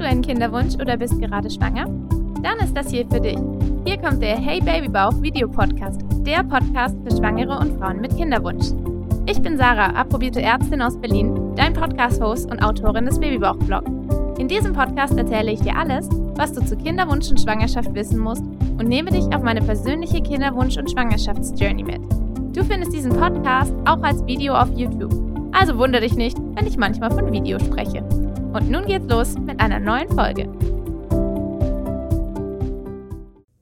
du einen Kinderwunsch oder bist gerade schwanger? Dann ist das hier für dich. Hier kommt der Hey Babybauch Video Podcast, der Podcast für Schwangere und Frauen mit Kinderwunsch. Ich bin Sarah, approbierte Ärztin aus Berlin, dein Podcast-Host und Autorin des Babybauch-Blog. In diesem Podcast erzähle ich dir alles, was du zu Kinderwunsch und Schwangerschaft wissen musst und nehme dich auf meine persönliche Kinderwunsch- und Schwangerschaftsjourney mit. Du findest diesen Podcast auch als Video auf YouTube. Also wundere dich nicht, wenn ich manchmal von Video spreche. Und nun geht's los mit einer neuen Folge.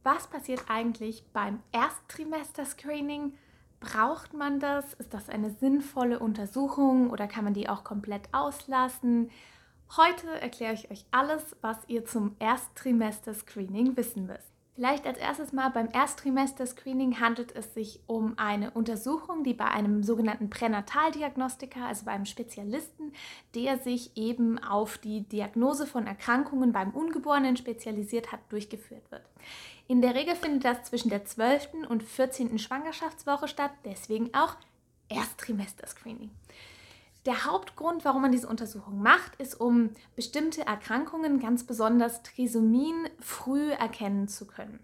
Was passiert eigentlich beim Ersttrimester-Screening? Braucht man das? Ist das eine sinnvolle Untersuchung oder kann man die auch komplett auslassen? Heute erkläre ich euch alles, was ihr zum Ersttrimester-Screening wissen müsst. Vielleicht als erstes mal beim Ersttrimester-Screening handelt es sich um eine Untersuchung, die bei einem sogenannten Pränataldiagnostiker, also beim Spezialisten, der sich eben auf die Diagnose von Erkrankungen beim Ungeborenen spezialisiert hat, durchgeführt wird. In der Regel findet das zwischen der 12. und 14. Schwangerschaftswoche statt, deswegen auch Ersttrimester-Screening. Der Hauptgrund, warum man diese Untersuchung macht, ist, um bestimmte Erkrankungen, ganz besonders Trisomien, früh erkennen zu können.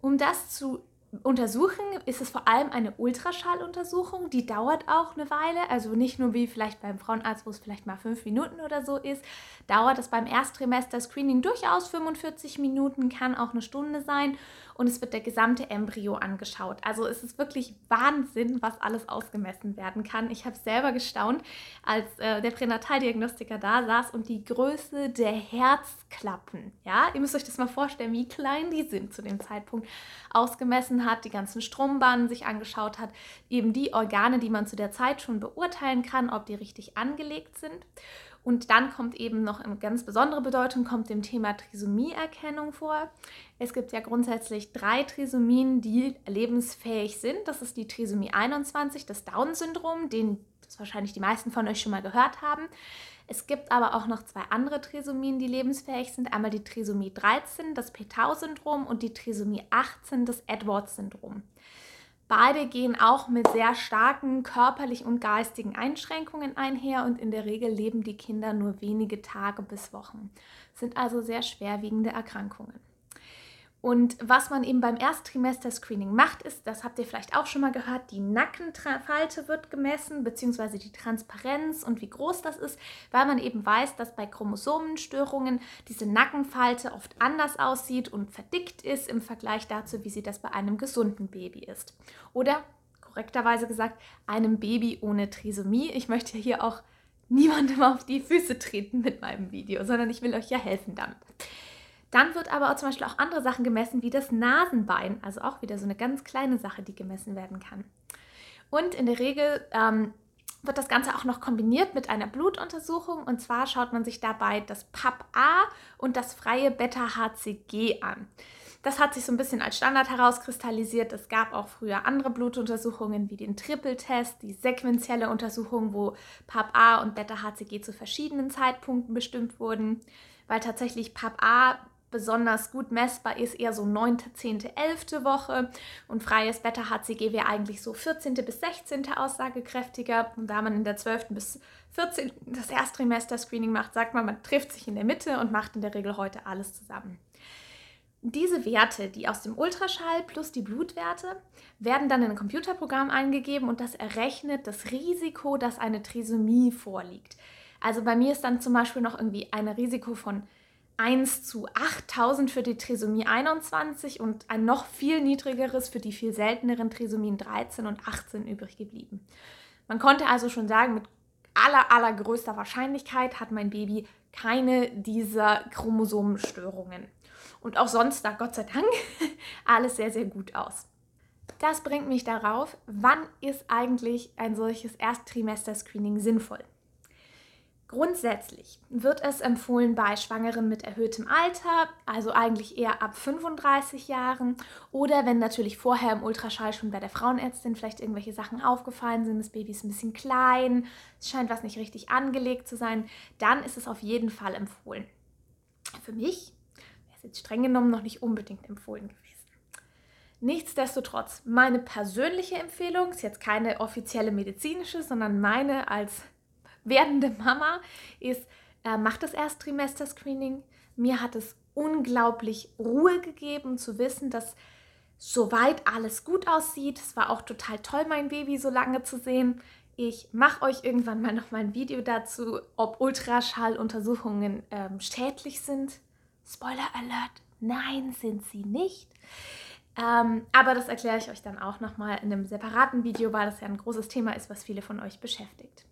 Um das zu untersuchen ist es vor allem eine Ultraschalluntersuchung, die dauert auch eine Weile, also nicht nur wie vielleicht beim Frauenarzt, wo es vielleicht mal fünf Minuten oder so ist, dauert es beim Ersttrimester-Screening durchaus 45 Minuten, kann auch eine Stunde sein und es wird der gesamte Embryo angeschaut. Also es ist wirklich Wahnsinn, was alles ausgemessen werden kann. Ich habe selber gestaunt, als äh, der Pränataldiagnostiker da saß und die Größe der Herzklappen, ja, ihr müsst euch das mal vorstellen, wie klein die sind zu dem Zeitpunkt, ausgemessen hat, die ganzen Strombahnen sich angeschaut hat, eben die Organe, die man zu der Zeit schon beurteilen kann, ob die richtig angelegt sind. Und dann kommt eben noch eine ganz besondere Bedeutung, kommt dem Thema Trisomieerkennung vor. Es gibt ja grundsätzlich drei Trisomien, die lebensfähig sind. Das ist die Trisomie 21, das Down-Syndrom, den das wahrscheinlich die meisten von euch schon mal gehört haben. Es gibt aber auch noch zwei andere Trisomien, die lebensfähig sind. Einmal die Trisomie 13, das Petau-Syndrom und die Trisomie 18, das Edwards-Syndrom. Beide gehen auch mit sehr starken körperlichen und geistigen Einschränkungen einher und in der Regel leben die Kinder nur wenige Tage bis Wochen. Sind also sehr schwerwiegende Erkrankungen. Und was man eben beim Ersttrimester-Screening macht, ist, das habt ihr vielleicht auch schon mal gehört, die Nackenfalte wird gemessen, beziehungsweise die Transparenz und wie groß das ist, weil man eben weiß, dass bei Chromosomenstörungen diese Nackenfalte oft anders aussieht und verdickt ist im Vergleich dazu, wie sie das bei einem gesunden Baby ist. Oder korrekterweise gesagt, einem Baby ohne Trisomie. Ich möchte hier auch niemandem auf die Füße treten mit meinem Video, sondern ich will euch ja helfen damit. Dann wird aber auch zum Beispiel auch andere Sachen gemessen, wie das Nasenbein. Also auch wieder so eine ganz kleine Sache, die gemessen werden kann. Und in der Regel ähm, wird das Ganze auch noch kombiniert mit einer Blutuntersuchung. Und zwar schaut man sich dabei das PAP-A und das freie Beta-HCG an. Das hat sich so ein bisschen als Standard herauskristallisiert. Es gab auch früher andere Blutuntersuchungen wie den Triple-Test, die sequentielle Untersuchung, wo PAP-A und Beta-HCG zu verschiedenen Zeitpunkten bestimmt wurden, weil tatsächlich PAP-A besonders gut messbar ist eher so 9., 10., 11. Woche und freies Beta-HCG wäre eigentlich so 14. bis 16. aussagekräftiger. Und da man in der 12. bis 14. das Ersttrimester-Screening macht, sagt man, man trifft sich in der Mitte und macht in der Regel heute alles zusammen. Diese Werte, die aus dem Ultraschall plus die Blutwerte, werden dann in ein Computerprogramm eingegeben und das errechnet das Risiko, dass eine Trisomie vorliegt. Also bei mir ist dann zum Beispiel noch irgendwie ein Risiko von 1 zu 8000 für die Trisomie 21 und ein noch viel niedrigeres für die viel selteneren Trisomien 13 und 18 übrig geblieben. Man konnte also schon sagen, mit aller, allergrößter Wahrscheinlichkeit hat mein Baby keine dieser Chromosomenstörungen. Und auch sonst da Gott sei Dank alles sehr, sehr gut aus. Das bringt mich darauf, wann ist eigentlich ein solches Ersttrimester-Screening sinnvoll? Grundsätzlich wird es empfohlen bei Schwangeren mit erhöhtem Alter, also eigentlich eher ab 35 Jahren oder wenn natürlich vorher im Ultraschall schon bei der Frauenärztin vielleicht irgendwelche Sachen aufgefallen sind, das Baby ist ein bisschen klein, es scheint was nicht richtig angelegt zu sein, dann ist es auf jeden Fall empfohlen. Für mich wäre es jetzt streng genommen noch nicht unbedingt empfohlen gewesen. Nichtsdestotrotz, meine persönliche Empfehlung ist jetzt keine offizielle medizinische, sondern meine als werdende Mama ist, äh, macht das Ersttrimester-Screening, Mir hat es unglaublich Ruhe gegeben zu wissen, dass soweit alles gut aussieht. Es war auch total toll, mein Baby so lange zu sehen. Ich mache euch irgendwann mal noch mal ein Video dazu, ob Ultraschalluntersuchungen ähm, schädlich sind. Spoiler Alert, nein, sind sie nicht. Ähm, aber das erkläre ich euch dann auch noch mal in einem separaten Video, weil das ja ein großes Thema ist, was viele von euch beschäftigt.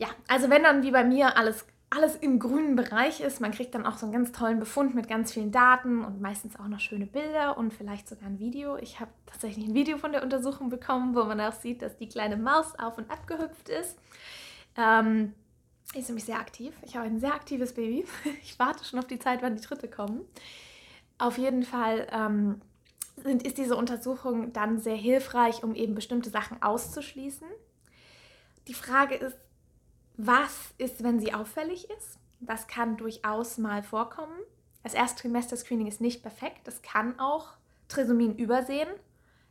Ja, also wenn dann wie bei mir alles alles im grünen Bereich ist. Man kriegt dann auch so einen ganz tollen Befund mit ganz vielen Daten und meistens auch noch schöne Bilder und vielleicht sogar ein Video. Ich habe tatsächlich ein Video von der Untersuchung bekommen, wo man auch sieht, dass die kleine Maus auf und ab gehüpft ist. Ähm, ist nämlich sehr aktiv. Ich habe ein sehr aktives Baby. Ich warte schon auf die Zeit, wann die Dritte kommen. Auf jeden Fall ähm, sind, ist diese Untersuchung dann sehr hilfreich, um eben bestimmte Sachen auszuschließen. Die Frage ist, was ist, wenn sie auffällig ist? Das kann durchaus mal vorkommen. Das Ersttrimester-Screening ist nicht perfekt. Es kann auch Trisomien übersehen.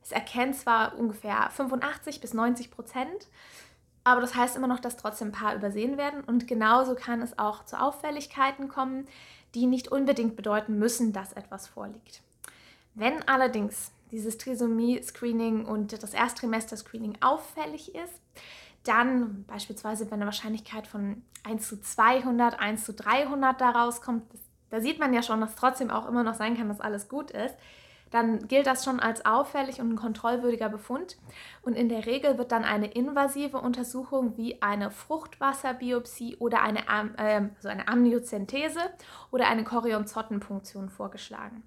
Es erkennt zwar ungefähr 85 bis 90 Prozent, aber das heißt immer noch, dass trotzdem ein paar übersehen werden. Und genauso kann es auch zu Auffälligkeiten kommen, die nicht unbedingt bedeuten müssen, dass etwas vorliegt. Wenn allerdings dieses Trisomie-Screening und das Ersttrimester-Screening auffällig ist, dann beispielsweise, wenn eine Wahrscheinlichkeit von 1 zu 200, 1 zu 300 daraus kommt, da sieht man ja schon, dass trotzdem auch immer noch sein kann, dass alles gut ist, dann gilt das schon als auffällig und ein kontrollwürdiger Befund. Und in der Regel wird dann eine invasive Untersuchung wie eine Fruchtwasserbiopsie oder eine, äh, also eine Amniozentese oder eine Chorionzottenpunktion vorgeschlagen.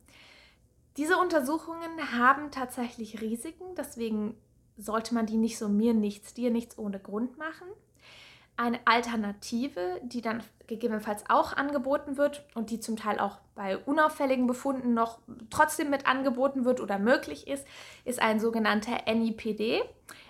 Diese Untersuchungen haben tatsächlich Risiken, deswegen sollte man die nicht so mir nichts, dir nichts ohne Grund machen. Eine Alternative, die dann gegebenenfalls auch angeboten wird und die zum Teil auch bei unauffälligen Befunden noch trotzdem mit angeboten wird oder möglich ist, ist ein sogenannter NIPD,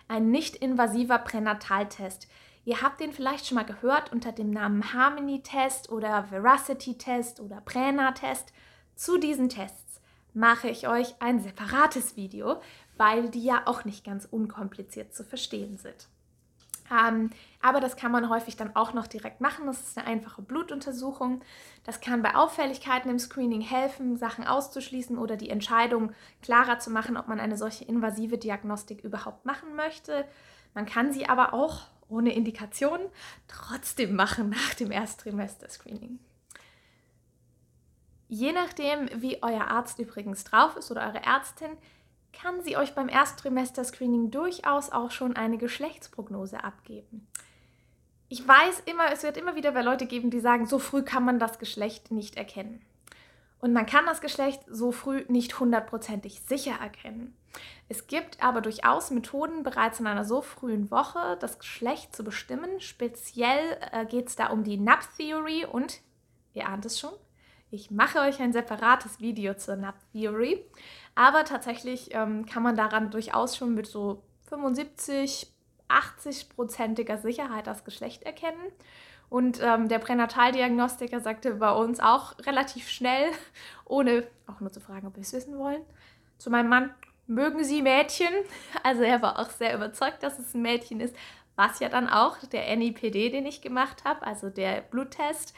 ein nicht-invasiver Pränataltest. Ihr habt den vielleicht schon mal gehört unter dem Namen Harmony-Test oder Veracity-Test oder Präna-Test. Zu diesen Tests mache ich euch ein separates Video, weil die ja auch nicht ganz unkompliziert zu verstehen sind. Ähm, aber das kann man häufig dann auch noch direkt machen. Das ist eine einfache Blutuntersuchung. Das kann bei Auffälligkeiten im Screening helfen, Sachen auszuschließen oder die Entscheidung klarer zu machen, ob man eine solche invasive Diagnostik überhaupt machen möchte. Man kann sie aber auch ohne Indikation trotzdem machen nach dem Ersttrimester-Screening. Je nachdem, wie euer Arzt übrigens drauf ist oder eure Ärztin, kann sie euch beim Ersttrimester-Screening durchaus auch schon eine Geschlechtsprognose abgeben. Ich weiß immer, es wird immer wieder bei Leute geben, die sagen, so früh kann man das Geschlecht nicht erkennen. Und man kann das Geschlecht so früh nicht hundertprozentig sicher erkennen. Es gibt aber durchaus Methoden, bereits in einer so frühen Woche das Geschlecht zu bestimmen. Speziell äh, geht es da um die NAP-Theory und, ihr ahnt es schon, ich mache euch ein separates Video zur NAP-Theory. Aber tatsächlich ähm, kann man daran durchaus schon mit so 75, 80-prozentiger Sicherheit das Geschlecht erkennen. Und ähm, der Pränataldiagnostiker sagte bei uns auch relativ schnell, ohne auch nur zu fragen, ob wir es wissen wollen, zu meinem Mann, mögen Sie Mädchen? Also er war auch sehr überzeugt, dass es ein Mädchen ist, was ja dann auch der NIPD, den ich gemacht habe, also der Bluttest,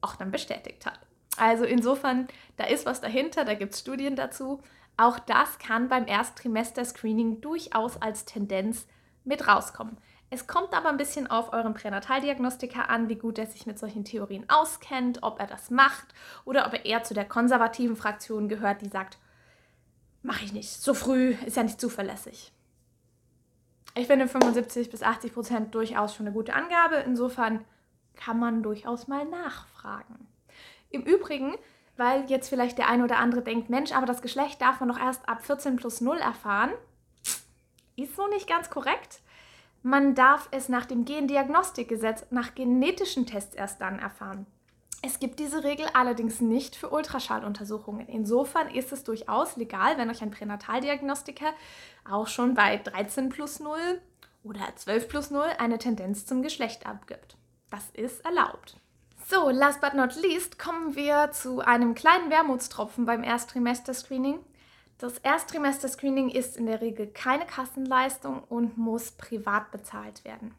auch dann bestätigt hat. Also insofern, da ist was dahinter, da gibt es Studien dazu. Auch das kann beim Ersttrimester-Screening durchaus als Tendenz mit rauskommen. Es kommt aber ein bisschen auf euren Pränataldiagnostiker an, wie gut er sich mit solchen Theorien auskennt, ob er das macht oder ob er eher zu der konservativen Fraktion gehört, die sagt, mache ich nicht, so früh ist ja nicht zuverlässig. Ich finde 75 bis 80 Prozent durchaus schon eine gute Angabe. Insofern kann man durchaus mal nachfragen. Im Übrigen weil jetzt vielleicht der eine oder andere denkt, Mensch, aber das Geschlecht darf man doch erst ab 14 plus 0 erfahren. Ist so nicht ganz korrekt. Man darf es nach dem Gendiagnostikgesetz nach genetischen Tests erst dann erfahren. Es gibt diese Regel allerdings nicht für Ultraschalluntersuchungen. Insofern ist es durchaus legal, wenn euch ein Pränataldiagnostiker auch schon bei 13 plus 0 oder 12 plus 0 eine Tendenz zum Geschlecht abgibt. Das ist erlaubt. So, last but not least kommen wir zu einem kleinen Wermutstropfen beim Ersttrimester-Screening. Das Ersttrimester-Screening ist in der Regel keine Kassenleistung und muss privat bezahlt werden.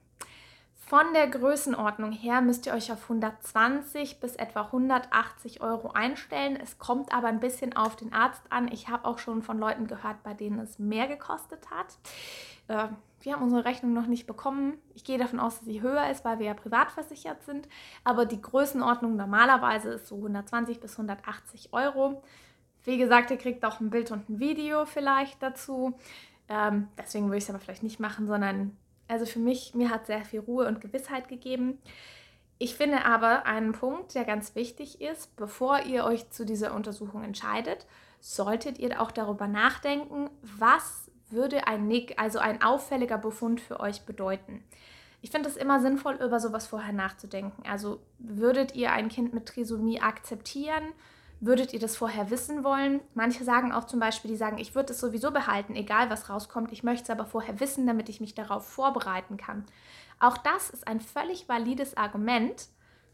Von der Größenordnung her müsst ihr euch auf 120 bis etwa 180 Euro einstellen. Es kommt aber ein bisschen auf den Arzt an. Ich habe auch schon von Leuten gehört, bei denen es mehr gekostet hat. Äh, wir haben unsere Rechnung noch nicht bekommen. Ich gehe davon aus, dass sie höher ist, weil wir ja privat versichert sind. Aber die Größenordnung normalerweise ist so 120 bis 180 Euro. Wie gesagt, ihr kriegt auch ein Bild und ein Video vielleicht dazu. Ähm, deswegen würde ich es aber vielleicht nicht machen, sondern also für mich, mir hat sehr viel Ruhe und Gewissheit gegeben. Ich finde aber einen Punkt, der ganz wichtig ist, bevor ihr euch zu dieser Untersuchung entscheidet, solltet ihr auch darüber nachdenken, was würde ein Nick, also ein auffälliger Befund für euch bedeuten. Ich finde es immer sinnvoll, über sowas vorher nachzudenken. Also würdet ihr ein Kind mit Trisomie akzeptieren? Würdet ihr das vorher wissen wollen? Manche sagen auch zum Beispiel, die sagen, ich würde es sowieso behalten, egal was rauskommt. Ich möchte es aber vorher wissen, damit ich mich darauf vorbereiten kann. Auch das ist ein völlig valides Argument.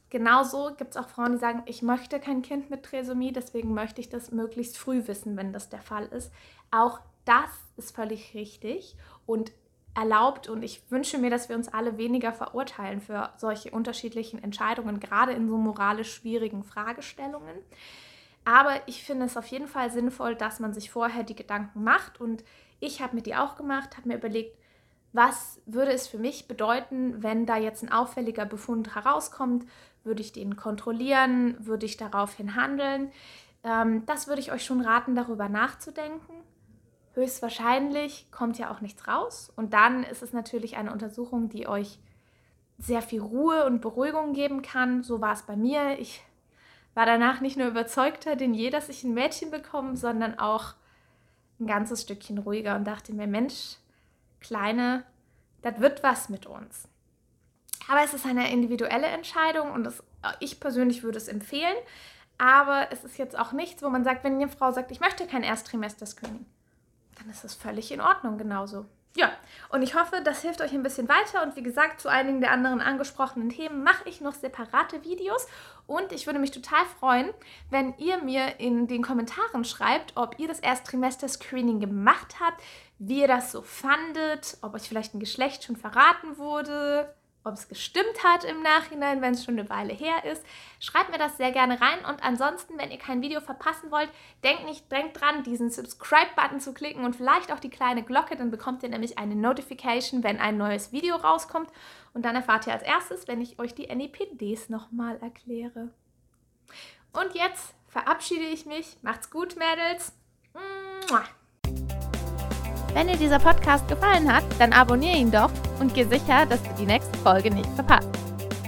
Genauso gibt es auch Frauen, die sagen, ich möchte kein Kind mit Trisomie, deswegen möchte ich das möglichst früh wissen, wenn das der Fall ist. Auch das ist völlig richtig und erlaubt und ich wünsche mir, dass wir uns alle weniger verurteilen für solche unterschiedlichen Entscheidungen, gerade in so moralisch schwierigen Fragestellungen. Aber ich finde es auf jeden Fall sinnvoll, dass man sich vorher die Gedanken macht. Und ich habe mir die auch gemacht, habe mir überlegt, was würde es für mich bedeuten, wenn da jetzt ein auffälliger Befund herauskommt? Würde ich den kontrollieren? Würde ich daraufhin handeln? Ähm, das würde ich euch schon raten, darüber nachzudenken. Höchstwahrscheinlich kommt ja auch nichts raus. Und dann ist es natürlich eine Untersuchung, die euch sehr viel Ruhe und Beruhigung geben kann. So war es bei mir. Ich war danach nicht nur überzeugter denn je, dass ich ein Mädchen bekomme, sondern auch ein ganzes Stückchen ruhiger und dachte mir, Mensch, Kleine, das wird was mit uns. Aber es ist eine individuelle Entscheidung und das, ich persönlich würde es empfehlen. Aber es ist jetzt auch nichts, wo man sagt, wenn eine Frau sagt, ich möchte kein Ersttrimester-Screening, dann ist das völlig in Ordnung genauso. Ja, und ich hoffe, das hilft euch ein bisschen weiter. Und wie gesagt, zu einigen der anderen angesprochenen Themen mache ich noch separate Videos. Und ich würde mich total freuen, wenn ihr mir in den Kommentaren schreibt, ob ihr das Ersttrimester-Screening gemacht habt, wie ihr das so fandet, ob euch vielleicht ein Geschlecht schon verraten wurde, ob es gestimmt hat im Nachhinein, wenn es schon eine Weile her ist. Schreibt mir das sehr gerne rein und ansonsten, wenn ihr kein Video verpassen wollt, denkt nicht, denkt dran, diesen Subscribe-Button zu klicken und vielleicht auch die kleine Glocke, dann bekommt ihr nämlich eine Notification, wenn ein neues Video rauskommt und dann erfahrt ihr als erstes, wenn ich euch die NEPDs nochmal erkläre. Und jetzt verabschiede ich mich. Macht's gut, Mädels. Mua. Wenn dir dieser Podcast gefallen hat, dann abonniere ihn doch und geh sicher, dass du die nächste Folge nicht verpasst.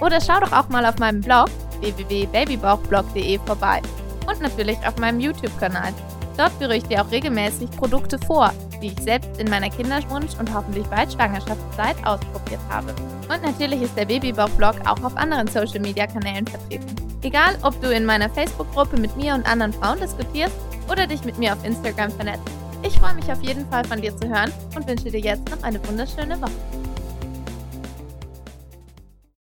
Oder schau doch auch mal auf meinem Blog www.babybauchblog.de vorbei und natürlich auf meinem YouTube-Kanal. Dort führe ich dir auch regelmäßig Produkte vor, die ich selbst in meiner Kinderwunsch- und hoffentlich bald Schwangerschaftszeit ausprobiert habe. Und natürlich ist der Babybauch-Blog auch auf anderen Social-Media-Kanälen vertreten. Egal, ob du in meiner Facebook-Gruppe mit mir und anderen Frauen diskutierst oder dich mit mir auf Instagram vernetzt. Ich freue mich auf jeden Fall von dir zu hören und wünsche dir jetzt noch eine wunderschöne Woche.